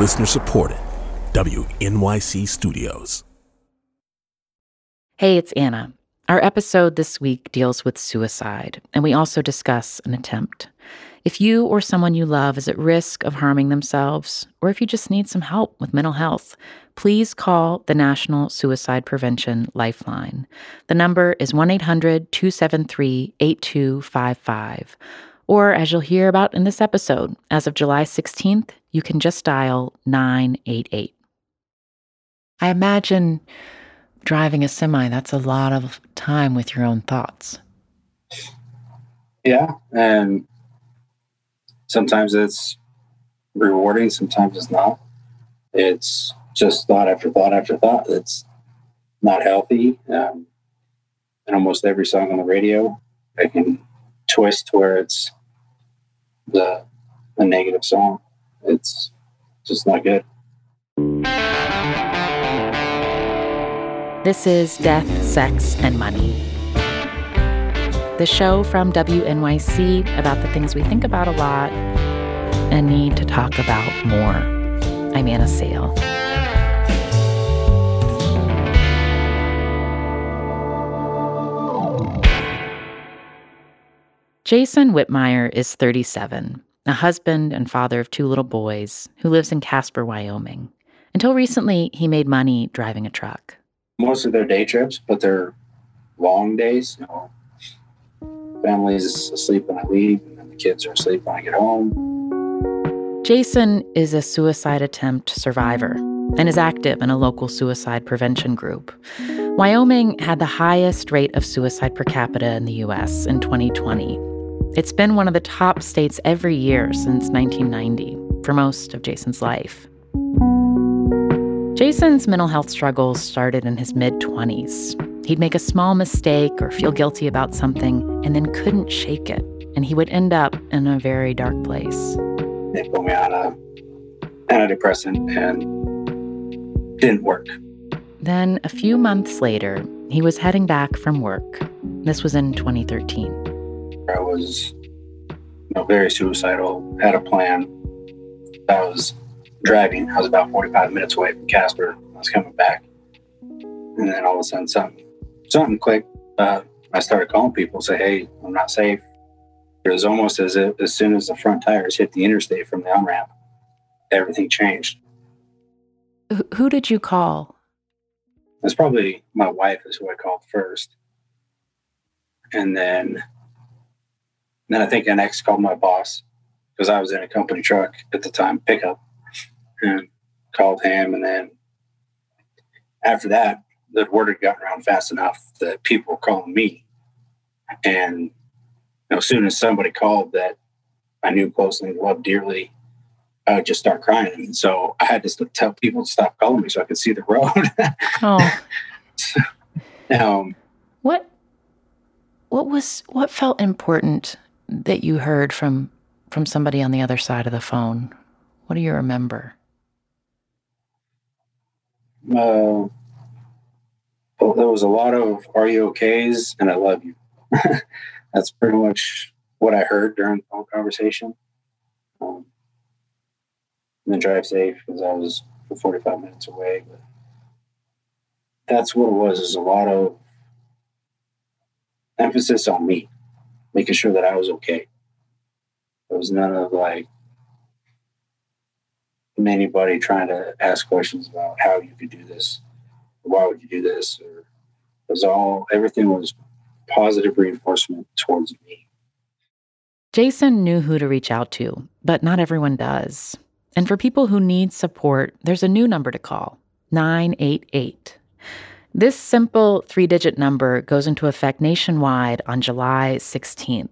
Listener supported. WNYC Studios. Hey, it's Anna. Our episode this week deals with suicide, and we also discuss an attempt. If you or someone you love is at risk of harming themselves, or if you just need some help with mental health, please call the National Suicide Prevention Lifeline. The number is 1 800 273 8255. Or, as you'll hear about in this episode, as of July 16th, you can just dial 988. I imagine driving a semi, that's a lot of time with your own thoughts. Yeah. And sometimes it's rewarding, sometimes it's not. It's just thought after thought after thought. It's not healthy. Um, and almost every song on the radio, I can twist where it's the, the negative song. It's just not good. This is Death, Sex, and Money. The show from WNYC about the things we think about a lot and need to talk about more. I'm Anna Sale. Jason Whitmire is 37, a husband and father of two little boys who lives in Casper, Wyoming. Until recently, he made money driving a truck. Most of their day trips, but they're long days. You know, family's asleep when I leave, and then the kids are asleep when I get home. Jason is a suicide attempt survivor and is active in a local suicide prevention group. Wyoming had the highest rate of suicide per capita in the US in 2020. It's been one of the top states every year since 1990 for most of Jason's life. Jason's mental health struggles started in his mid 20s. He'd make a small mistake or feel guilty about something and then couldn't shake it, and he would end up in a very dark place. They put me on a antidepressant and didn't work. Then, a few months later, he was heading back from work. This was in 2013. I was you know, very suicidal, had a plan. I was driving. I was about 45 minutes away from Casper. I was coming back. And then all of a sudden, something, something clicked. Uh, I started calling people, say, hey, I'm not safe. It was almost as if as soon as the front tires hit the interstate from the on ramp, everything changed. Who did you call? It's probably my wife is who I called first. And then, then I think I next called my boss because I was in a company truck at the time, pickup, and called him. And then after that, the word had gotten around fast enough that people were calling me. And you know, as soon as somebody called that I knew closely and loved dearly, I would just start crying. And so I had to st- tell people to stop calling me so I could see the road. Oh, um, what what was what felt important that you heard from from somebody on the other side of the phone? What do you remember? uh, well, there was a lot of "Are you okays?" and "I love you." That's pretty much what I heard during the phone conversation. Um, and then drive safe because I was 45 minutes away. But that's what it was. Is a lot of emphasis on me, making sure that I was okay. There was none of like anybody trying to ask questions about how you could do this, why would you do this, or it was all everything was positive reinforcement towards me. Jason knew who to reach out to, but not everyone does. And for people who need support, there's a new number to call 988. This simple three digit number goes into effect nationwide on July 16th.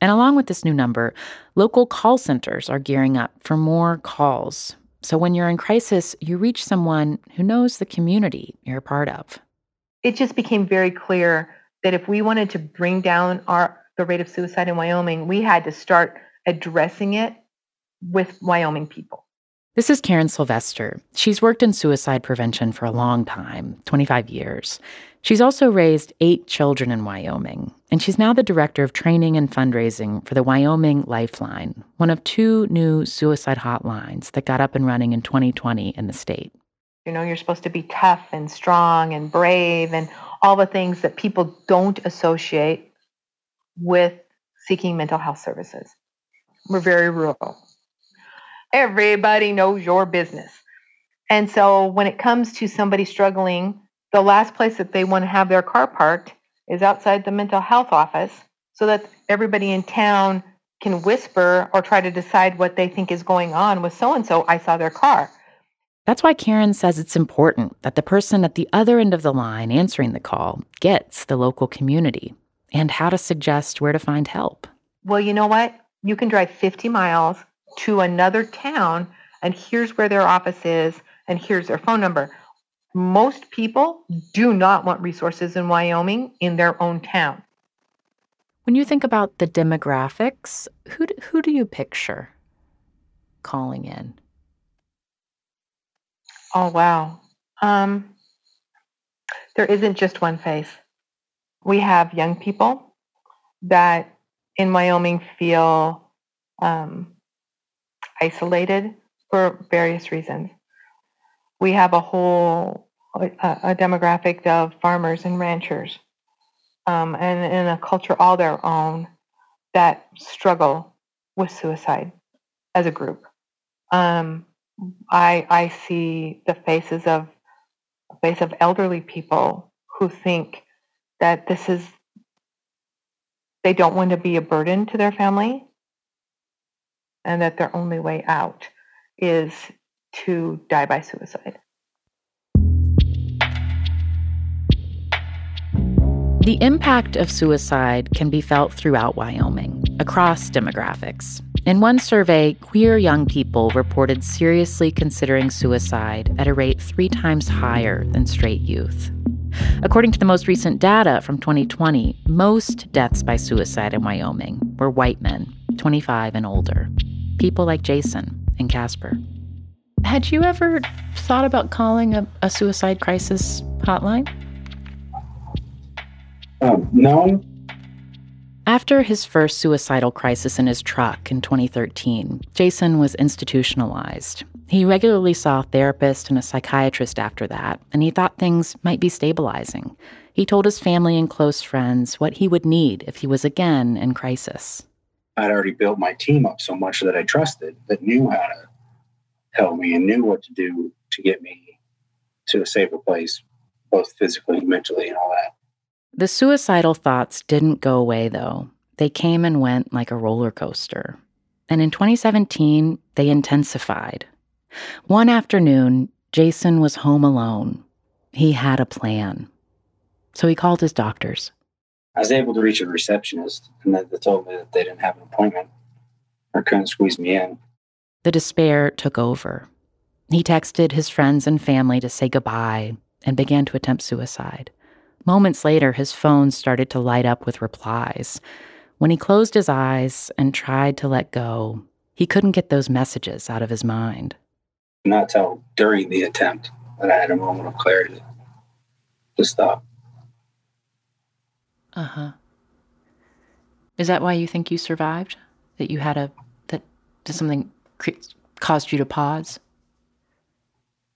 And along with this new number, local call centers are gearing up for more calls. So when you're in crisis, you reach someone who knows the community you're a part of. it just became very clear that if we wanted to bring down our the rate of suicide in Wyoming, we had to start addressing it with Wyoming people. This is Karen Sylvester. She's worked in suicide prevention for a long time 25 years. She's also raised eight children in Wyoming, and she's now the director of training and fundraising for the Wyoming Lifeline, one of two new suicide hotlines that got up and running in 2020 in the state. You know, you're supposed to be tough and strong and brave and all the things that people don't associate with seeking mental health services. We're very rural. Everybody knows your business. And so when it comes to somebody struggling, the last place that they want to have their car parked is outside the mental health office so that everybody in town can whisper or try to decide what they think is going on with so and so. I saw their car. That's why Karen says it's important that the person at the other end of the line answering the call gets the local community and how to suggest where to find help. Well, you know what? You can drive 50 miles to another town, and here's where their office is, and here's their phone number most people do not want resources in Wyoming in their own town. When you think about the demographics, who do, who do you picture calling in? Oh wow. Um, there isn't just one face. We have young people that in Wyoming feel um, isolated for various reasons we have a whole a, a demographic of farmers and ranchers um, and, in a culture all their own that struggle with suicide as a group. Um, I I see the faces of face of elderly people who think that this is they don't want to be a burden to their family and that their only way out is to die by suicide. The impact of suicide can be felt throughout Wyoming, across demographics. In one survey, queer young people reported seriously considering suicide at a rate three times higher than straight youth. According to the most recent data from 2020, most deaths by suicide in Wyoming were white men, 25 and older, people like Jason and Casper. Had you ever thought about calling a, a suicide crisis hotline? Um, no. After his first suicidal crisis in his truck in 2013, Jason was institutionalized. He regularly saw a therapist and a psychiatrist after that, and he thought things might be stabilizing. He told his family and close friends what he would need if he was again in crisis. I'd already built my team up so much that I trusted, that knew how to help me and knew what to do to get me to a safer place, both physically mentally and all that. The suicidal thoughts didn't go away, though. They came and went like a roller coaster. And in 2017, they intensified. One afternoon, Jason was home alone. He had a plan. So he called his doctors. I was able to reach a receptionist, and they told me that they didn't have an appointment or couldn't squeeze me in. The despair took over. He texted his friends and family to say goodbye and began to attempt suicide. Moments later, his phone started to light up with replies. When he closed his eyes and tried to let go, he couldn't get those messages out of his mind. Not till during the attempt that I had a moment of clarity to stop. Uh huh. Is that why you think you survived? That you had a that something caused you to pause?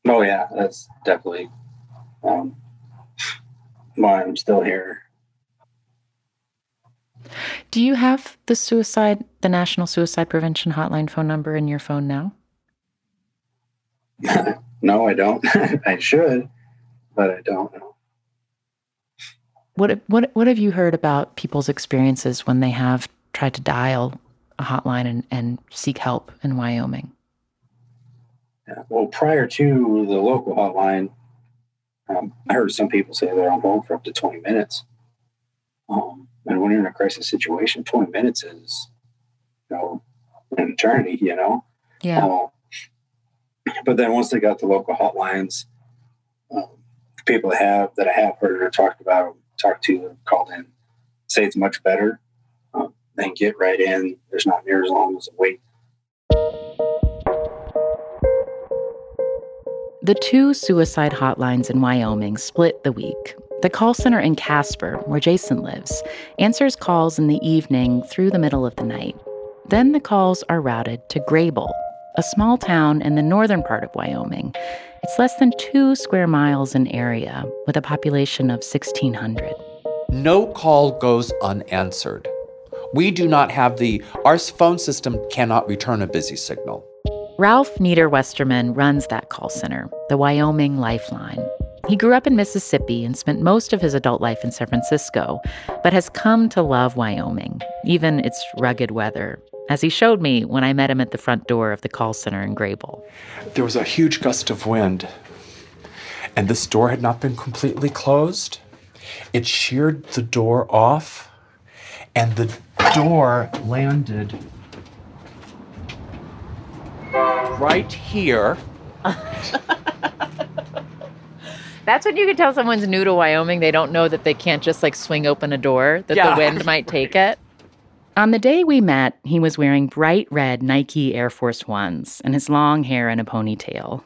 Oh yeah, that's definitely um, why I'm still here. Do you have the suicide, the National Suicide Prevention Hotline phone number in your phone now? no, I don't. I should, but I don't know. What what what have you heard about people's experiences when they have tried to dial a hotline and, and seek help in Wyoming? Yeah, well, prior to the local hotline, um, I heard some people say they're on hold for up to 20 minutes. Um, and when you're in a crisis situation, 20 minutes is, you know, an eternity, you know? Yeah. Uh, but then once they got the local hotlines, um, people that have that I have heard or talked about, talked to, called in, say it's much better. Um, then get right in. There's not near as long as a wait The two suicide hotlines in Wyoming split the week. The call center in Casper, where Jason lives, answers calls in the evening through the middle of the night. Then the calls are routed to Greybull, a small town in the northern part of Wyoming. It's less than two square miles in area, with a population of 1,600. No call goes unanswered. We do not have the, our phone system cannot return a busy signal. Ralph Nieder Westerman runs that call center, the Wyoming Lifeline. He grew up in Mississippi and spent most of his adult life in San Francisco, but has come to love Wyoming, even its rugged weather, as he showed me when I met him at the front door of the call center in Greybull. There was a huge gust of wind, and this door had not been completely closed. It sheared the door off, and the door landed right here. That's when you can tell someone's new to Wyoming. They don't know that they can't just like swing open a door, that Yeah. the wind might take it. On the day we met, he was wearing bright red Nike Air Force Ones and his long hair in a ponytail.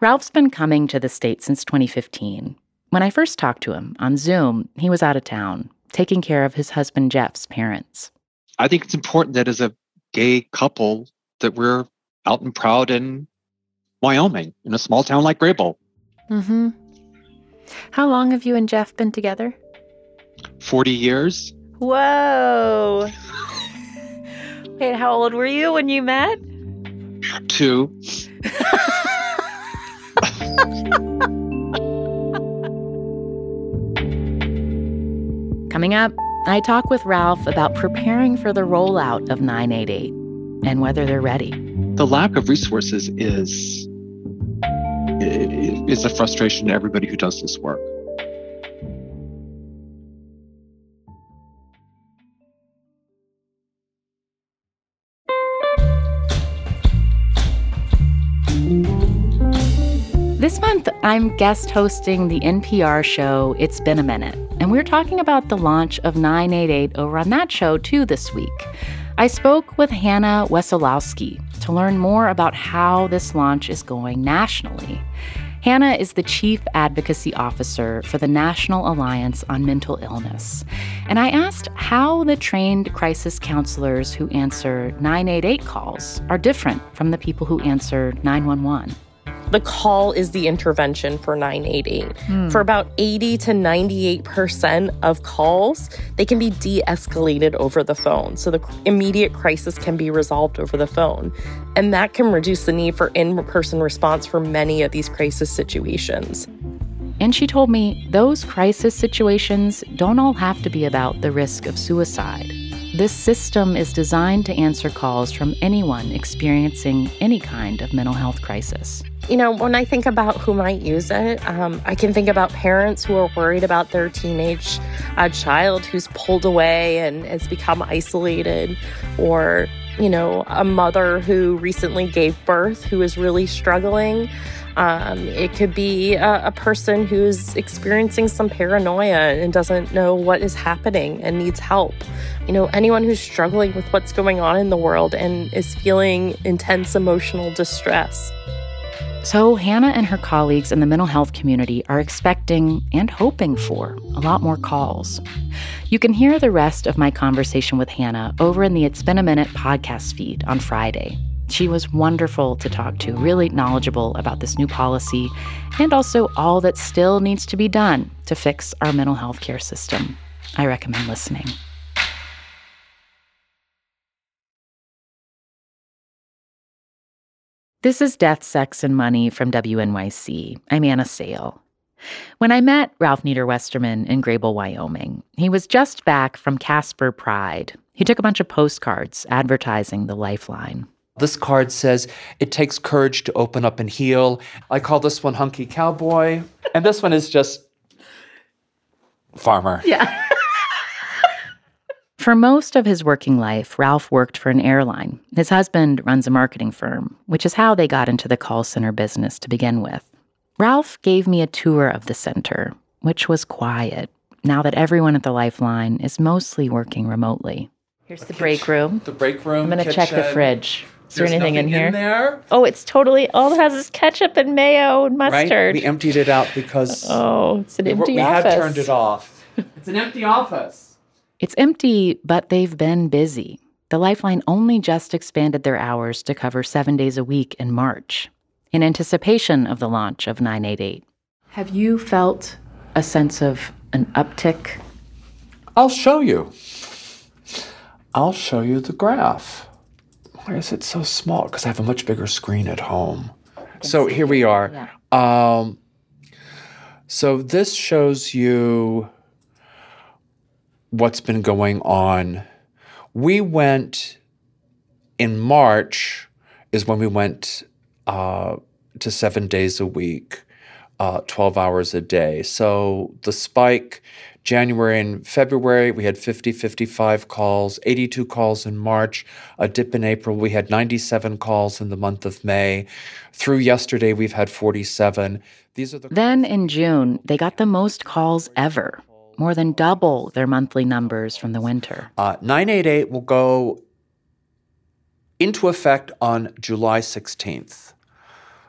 Ralph's been coming to the state since 2015. When I first talked to him on Zoom, he was out of town, taking care of his husband Jeff's parents. I think it's important that as a gay couple that we're out and proud in Wyoming, in a small town like Greybull. Mm-hmm. How long have you and Jeff been together? 40 years. Whoa. Wait, how old were you when you met? Two. Coming up, I talk with Ralph about preparing for the rollout of 988 and whether they're ready. The lack of resources is is a frustration to everybody who does this work. I'm guest hosting the NPR show It's Been a Minute, and we're talking about the launch of 988 over on that show too this week. I spoke with Hannah Wesolowski to learn more about how this launch is going nationally. Hannah is the Chief Advocacy Officer for the National Alliance on Mental Illness. And I asked how the trained crisis counselors who answer 988 calls are different from the people who answer 911. The call is the intervention for 988. Hmm. For about 80 to 98% of calls, they can be de escalated over the phone. So the immediate crisis can be resolved over the phone. And that can reduce the need for in person response for many of these crisis situations. And she told me those crisis situations don't all have to be about the risk of suicide. This system is designed to answer calls from anyone experiencing any kind of mental health crisis. You know, when I think about who might use it, um, I can think about parents who are worried about their teenage uh, child who's pulled away and has become isolated, or, you know, a mother who recently gave birth who is really struggling. Um, it could be a, a person who's experiencing some paranoia and doesn't know what is happening and needs help. You know, anyone who's struggling with what's going on in the world and is feeling intense emotional distress. So, Hannah and her colleagues in the mental health community are expecting and hoping for a lot more calls. You can hear the rest of my conversation with Hannah over in the It's Been a Minute podcast feed on Friday. She was wonderful to talk to, really knowledgeable about this new policy and also all that still needs to be done to fix our mental health care system. I recommend listening. This is Death, Sex, and Money from WNYC. I'm Anna Sale. When I met Ralph Nieder Westerman in Greybull, Wyoming, he was just back from Casper Pride. He took a bunch of postcards advertising the Lifeline. This card says, It takes courage to open up and heal. I call this one Hunky Cowboy. And this one is just Farmer. Yeah. For most of his working life, Ralph worked for an airline. His husband runs a marketing firm, which is how they got into the call center business to begin with. Ralph gave me a tour of the center, which was quiet, now that everyone at the Lifeline is mostly working remotely. Here's the break room. The break room. I'm going to check the fridge. Is there anything in here? In there? Oh, it's totally all it has is ketchup and mayo and mustard. Right? mustard. We emptied it out because oh, it's an we, were- empty we office. had turned it off. it's an empty office. It's empty, but they've been busy. The Lifeline only just expanded their hours to cover seven days a week in March, in anticipation of the launch of 988. Have you felt a sense of an uptick? I'll show you. I'll show you the graph. Why is it so small? Because I have a much bigger screen at home. So here we are. Um, so this shows you what's been going on. We went in March, is when we went uh, to seven days a week, uh, 12 hours a day. So the spike, January and February, we had 50, 55 calls, 82 calls in March, a dip in April. We had 97 calls in the month of May. Through yesterday, we've had 47. These are the Then in June, they got the most calls ever, more than double their monthly numbers from the winter. Uh, 988 will go into effect on July 16th.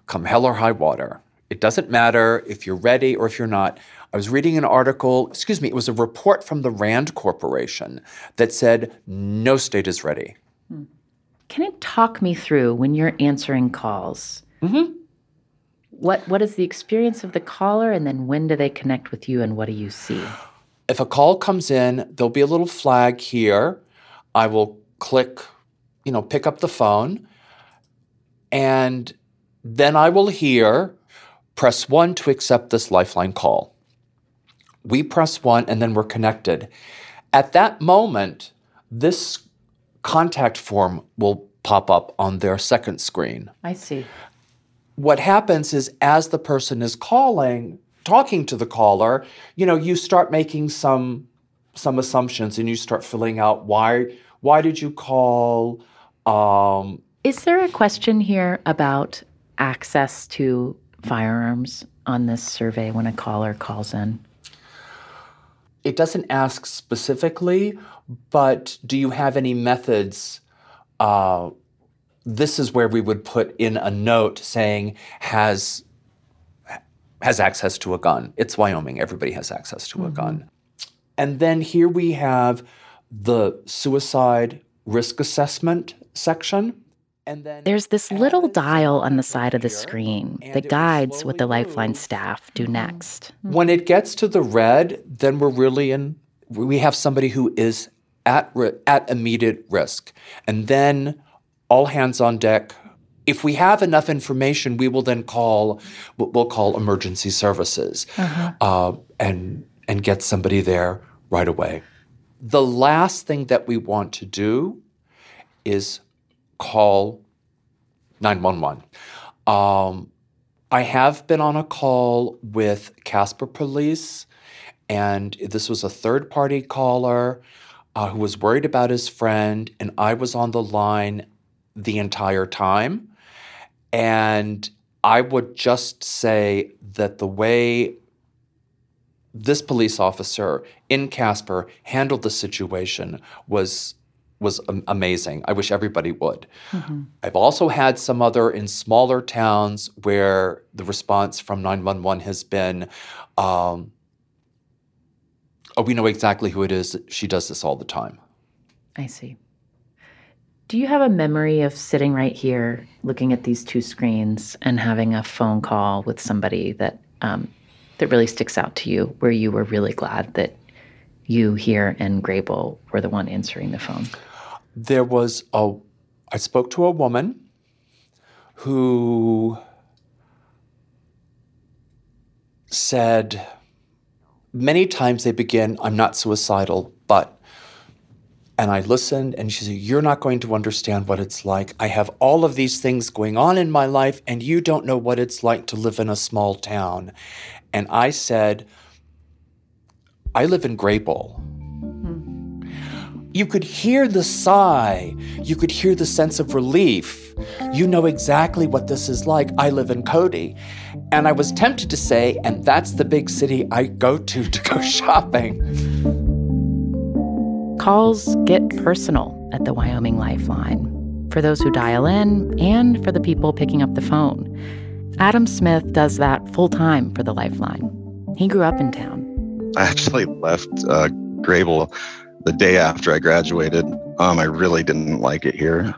Come hell or high water. It doesn't matter if you're ready or if you're not. I was reading an article, excuse me, it was a report from the RAND Corporation that said no state is ready. Can you talk me through when you're answering calls? Mm-hmm. What what is the experience of the caller, and then when do they connect with you, and what do you see? If a call comes in, there'll be a little flag here. I will click, you know, pick up the phone, and then I will hear press one to accept this lifeline call. We press one and then we're connected. At that moment, this contact form will pop up on their second screen I see. what happens is as the person is calling talking to the caller you know you start making some some assumptions and you start filling out why why did you call um, Is there a question here about access to firearms on this survey when a caller calls in? It doesn't ask specifically but do you have any methods uh, this is where we would put in a note saying has has access to a gun. It's wyoming. Everybody has access to a gun. And then here we have the suicide risk assessment section There's this little dial on the side of the screen that guides what the Lifeline staff do mm-hmm. next. Mm-hmm. When it gets to the red, then we're really in. We have somebody who is at at immediate risk, and then all hands on deck. If we have enough information, we will then call. We'll we'll call emergency services, uh-huh. uh, and and get somebody there right away. The last thing that we want to do is call 911. Um, I have been on a call with Casper Police, and this was a third party caller uh, who was worried about his friend, and I was on the line the entire time. And I would just say that the way this police officer in Casper handled the situation was was amazing. I wish everybody would. I've also had some other in smaller towns where the response from 911 has been, um, oh, we know exactly who it is. She does this all the time. I see. Do you have a memory of sitting right here looking at these two screens and having a phone call with somebody that um, that really sticks out to you where you were really glad that you here and Greybull were the one answering the phone? There was a, I spoke to a woman who said, many times they begin, I'm not suicidal, but and I listened, and she said, You're not going to understand what it's like. I have all of these things going on in my life, and you don't know what it's like to live in a small town. And I said, I live in Greybull. You could hear the sigh. You could hear the sense of relief. You know exactly what this is like. I live in Cody. And I was tempted to say, and that's the big city I go to to go shopping. Calls get personal at the Wyoming Lifeline. For for those who dial in, and for the people picking up the phone. Adam Smith does that full time for the Lifeline. He grew up in town. I actually left uh, Greybull the day after I graduated. Um, I really didn't like it here.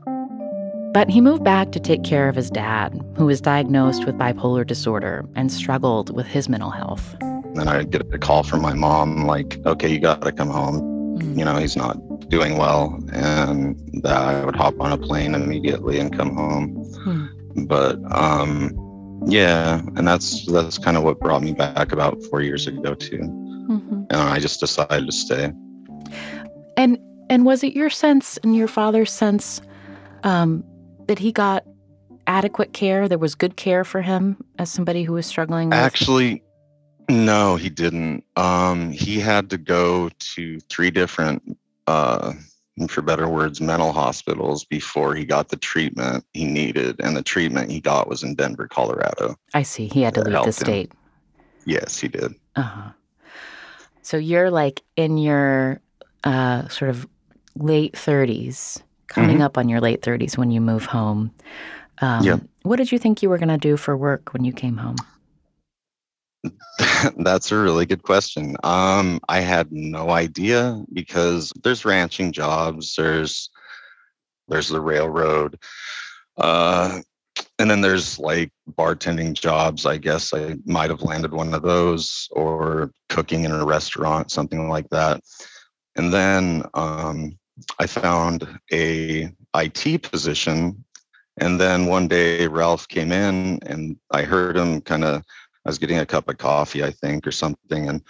But he moved back to take care of his dad, who was diagnosed with bipolar disorder and struggled with his mental health. Then I'd get a call from my mom, like, okay, you got to come home. Mm. You know, he's not doing well. And that I would hop on a plane immediately and come home. Hmm. But um, yeah, and that's that's kind of what brought me back about four years ago too. Mhm. And I just decided to stay. And and was it your sense and your father's sense um, that he got adequate care? There was good care for him as somebody who was struggling with. Actually, no, he didn't. Um, he had to go to three different, uh, for better words, mental hospitals before he got the treatment he needed, and the treatment he got was in Denver, Colorado. I see. He had to leave the helped him. state. Yes, he did. Uh-huh. So you're like in your uh, sort of late 30s, coming Mhm. up on your late 30s when you move home. Um, Yep. What did you think you were going to do for work when you came home? That's a really good question. Um, I had no idea because there's ranching jobs, there's there's the railroad, uh, and then there's like bartending jobs. I guess I might have landed one of those, or cooking in a restaurant, something like that. And then um, I found a IT position, and then one day Ralph came in, and I heard him kind of I was getting a cup of coffee, I think, or something, and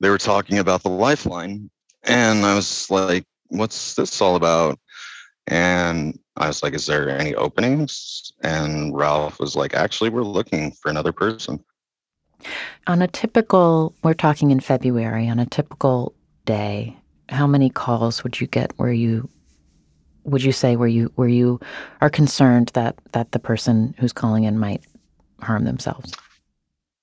they were talking about the lifeline. And I was like, what's this all about? And I was like, is there any openings? And Ralph was like, actually, we're looking for another person. On a typical, we're talking in February, on a typical day, how many calls would you get where you would you say where you where you are concerned that that the person who's calling in might harm themselves?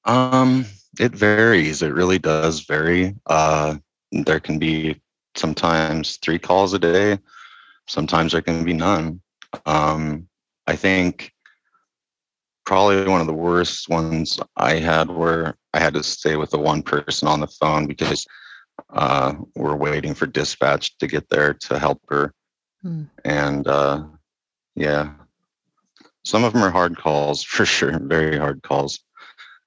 Um, it varies. It really does vary. Uh, there can be sometimes three calls a day. Sometimes there can be none. Um, I think probably one of the worst ones I had where I had to stay with the one person on the phone because uh, we're waiting for dispatch to get there to help her. Hmm. And uh, yeah, some of them are hard calls for sure, very hard calls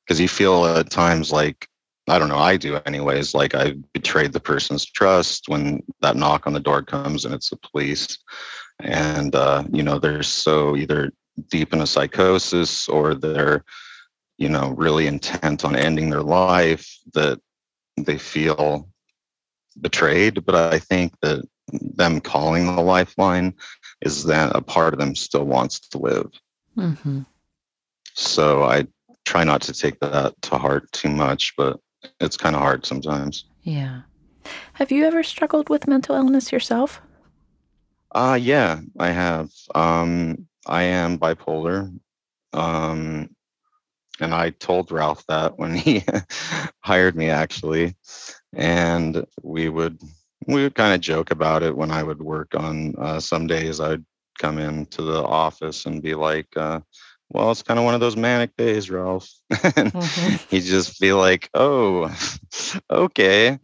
because you feel at times like I don't know, I do anyways, like I betrayed the person's trust when that knock on the door comes and it's the police. And uh, you know, they're so either deep in a psychosis or they're, you know, really intent on ending their life that they feel betrayed. But I think that them calling the lifeline is that a part of them still wants to live. Mm-hmm. So I try not to take that to heart too much, but it's kind of hard sometimes. Yeah. Have you ever struggled with mental illness yourself? Uh yeah, I have. Um I am bipolar. Um and I told Ralph that when he hired me actually. And we would we would kind of joke about it when I would work on uh, some days I'd come into the office and be like uh well, it's kind of one of those manic days, Ralph. and Mhm. you just be like, oh, okay.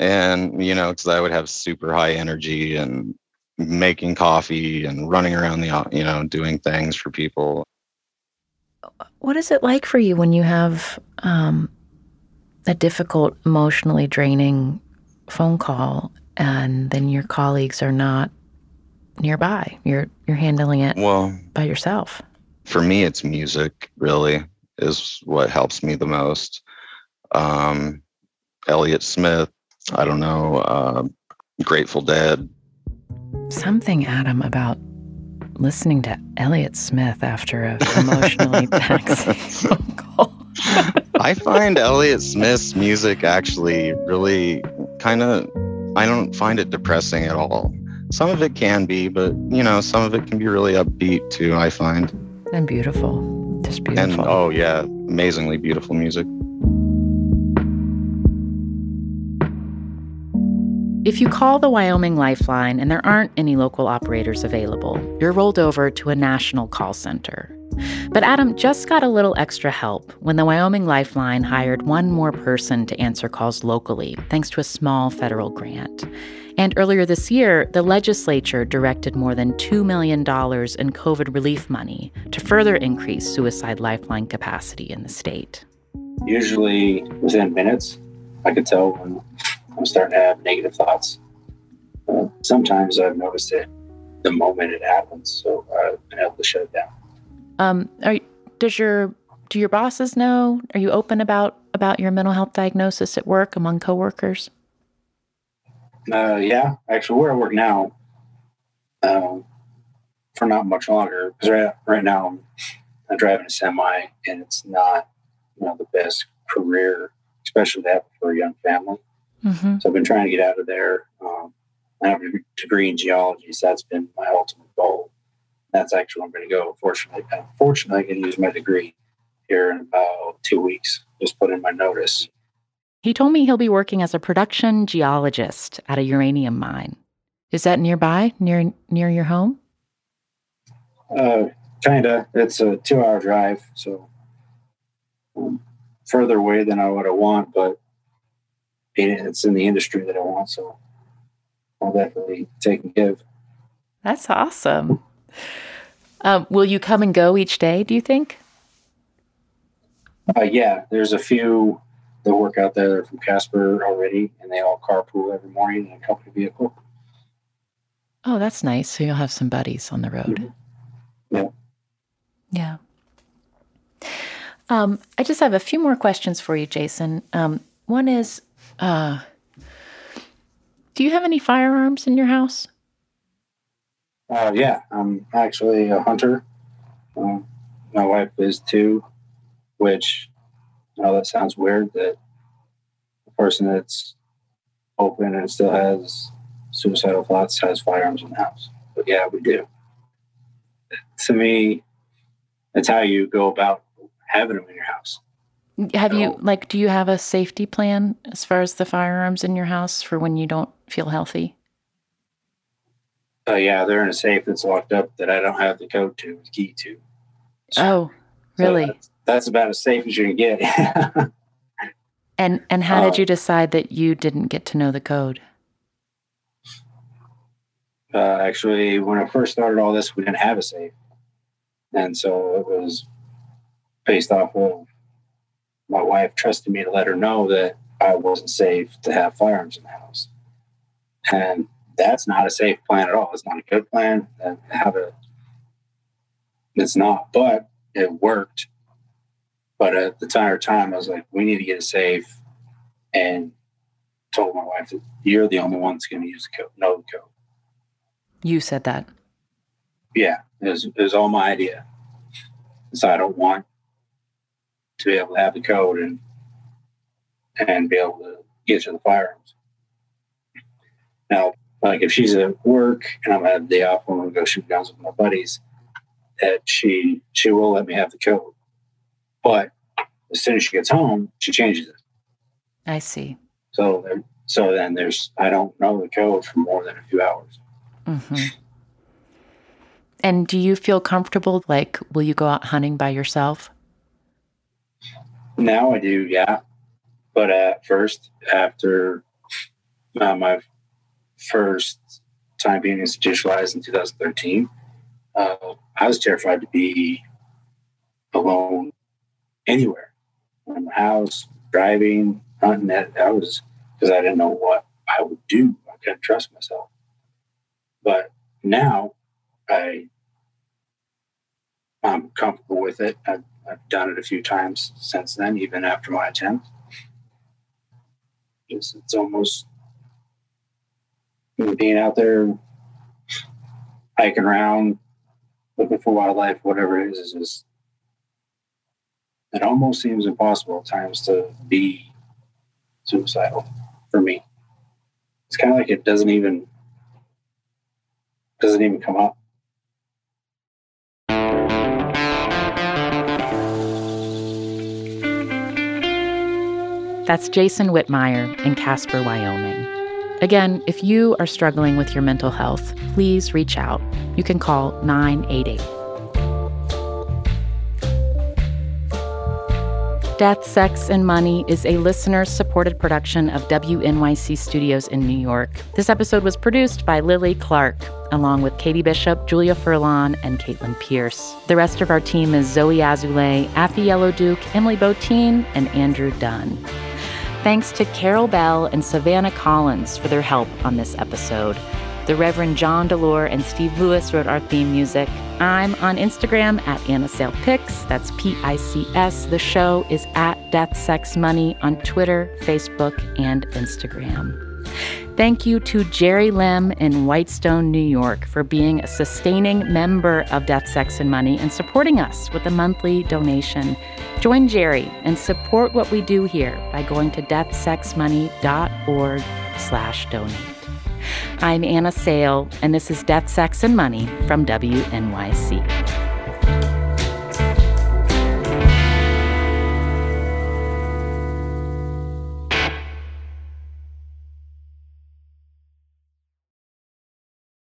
And, you know, because I would have super high energy and making coffee and running around the, you know, doing things for people. What is it like for you when you have um, a difficult, emotionally draining phone call, and then your colleagues are not nearby? You're you're handling it Well, by yourself. for me, it's music, really, is what helps me the most. Um, Elliott Smith, I don't know, uh, Grateful Dead. Something, Adam, about listening to Elliott Smith after a emotionally taxing phone call. I find Elliott Smith's music actually really kind of, I don't find it depressing at all. Some of it can be, but you know, some of it can be really upbeat too, I find. and beautiful, just beautiful. And oh, yeah, amazingly beautiful music. If you call the Wyoming Lifeline and there aren't any local operators available, you're rolled over to a national call center. But Adam just got a little extra help when the Wyoming Lifeline hired one more person to answer calls locally, thanks to a small federal grant. And earlier this year, the legislature directed more than $2 million in COVID relief money to further increase suicide lifeline capacity in the state. Usually within minutes, I could tell when I'm starting to have negative thoughts. Uh, sometimes I've noticed it the moment it happens, so I've been able to shut it down. Um, are, does your do your bosses know? Are you open about about your mental health diagnosis at work among coworkers? Uh, yeah, actually, where I work now, um, for not much longer, because right, right now I'm, I'm driving a semi, and it's not you know the best career, especially that for a young family. Mm-hmm. So I've been trying to get out of there. Um, I have a degree in geology, so that's been my ultimate goal. That's actually where I'm going to go. Fortunately, unfortunately, I can use my degree here in about two weeks. Just put in my notice. He told me he'll be working as a production geologist at a uranium mine. Is that nearby, near near your home? Uh, kinda. It's a two-hour drive, so um, further away than I would have want, but it's in the industry that I want, so I'll definitely take and give. That's awesome. Um, will you come and go each day? Do you think? Uh, yeah, there's a few that work out there from Casper already, and they all carpool every morning in a company vehicle. Oh, that's nice. So you'll have some buddies on the road. Mm-hmm. Yeah. Yeah. Um, I just have a few more questions for you, Jason. Um, one is, uh, do you have any firearms in your house? Uh, yeah, I'm actually a hunter. Um, my wife is too, which I know that sounds weird that a person that's open and still has suicidal thoughts has firearms in the house. But yeah, we do. To me, that's how you go about having them in your house. Have you like do you have a safety plan as far as the firearms in your house for when you don't feel healthy? Uh, yeah, they're in a safe that's locked up that I don't have the code to, the key to. So, oh, really? So that's, that's, about as safe as you can get. and and how did you decide that you didn't get to know the code? Uh, actually, when I first started all this, we didn't have a safe, and so it was based off of my wife trusted me to let her know that I wasn't safe to have firearms in the house. And that's not a safe plan at all. It's not a good plan. Have a, it's not, but it worked. But at the entire time, I was like, we need to get a safe. And told my wife that you're the only one that's going to use the code, no code. You said that. Yeah, it was, it was all my idea. So I don't want to be able to have the code and and be able to get to the firearms. Now, like if she's at work and I'm at the day off when we go shoot guns with my buddies, that she she will let me have the code. But as soon as she gets home, she changes it. I see. So there, so then there's I don't know the code for more than a few hours. Mm-hmm. And do you feel comfortable? Like, will you go out hunting by yourself? Now I do, yeah. But at first, after uh, my first time being institutionalized in 2013, uh, I was terrified to be alone anywhere in the house, driving, hunting. That I was because I didn't know what I would do. I couldn't trust myself. But now I I'm comfortable with it. I, I've done it a few times since then, even after my attempt. It's, it's almost being out there hiking around, looking for wildlife, whatever it is, is just it almost seems impossible at times to be suicidal for me. It's kind of like it doesn't even doesn't even come up. That's Jason Whitmire in Casper, Wyoming. Again, if you are struggling with your mental health, please reach out. You can call 988. Death, Sex, and Money is a listener supported production of WNYC Studios in New York. This episode was produced by Lily Clark, along with Katie Bishop, Julia Furlan, and Caitlin Pierce. The rest of our team is Zoe Azulay, Afi Yellow Duke, Emily Botein, and Andrew Dunn. Thanks to Carol Bell and Savannah Collins for their help on this episode. The Reverend John DeLore and Steve Lewis wrote our theme music. I'm on Instagram at Anna. That's P I C S. The show is at Death Sex Money on Twitter, Facebook, and Instagram. Thank you to Jerry Lim in Whitestone, New York, for being a sustaining member of Death, Sex, and Money and supporting us with a monthly donation. Join Jerry and support what we do here by going to deathsexmoney.org slash donate. I'm Anna Sale, and this is Death, Sex, and Money from WNYC.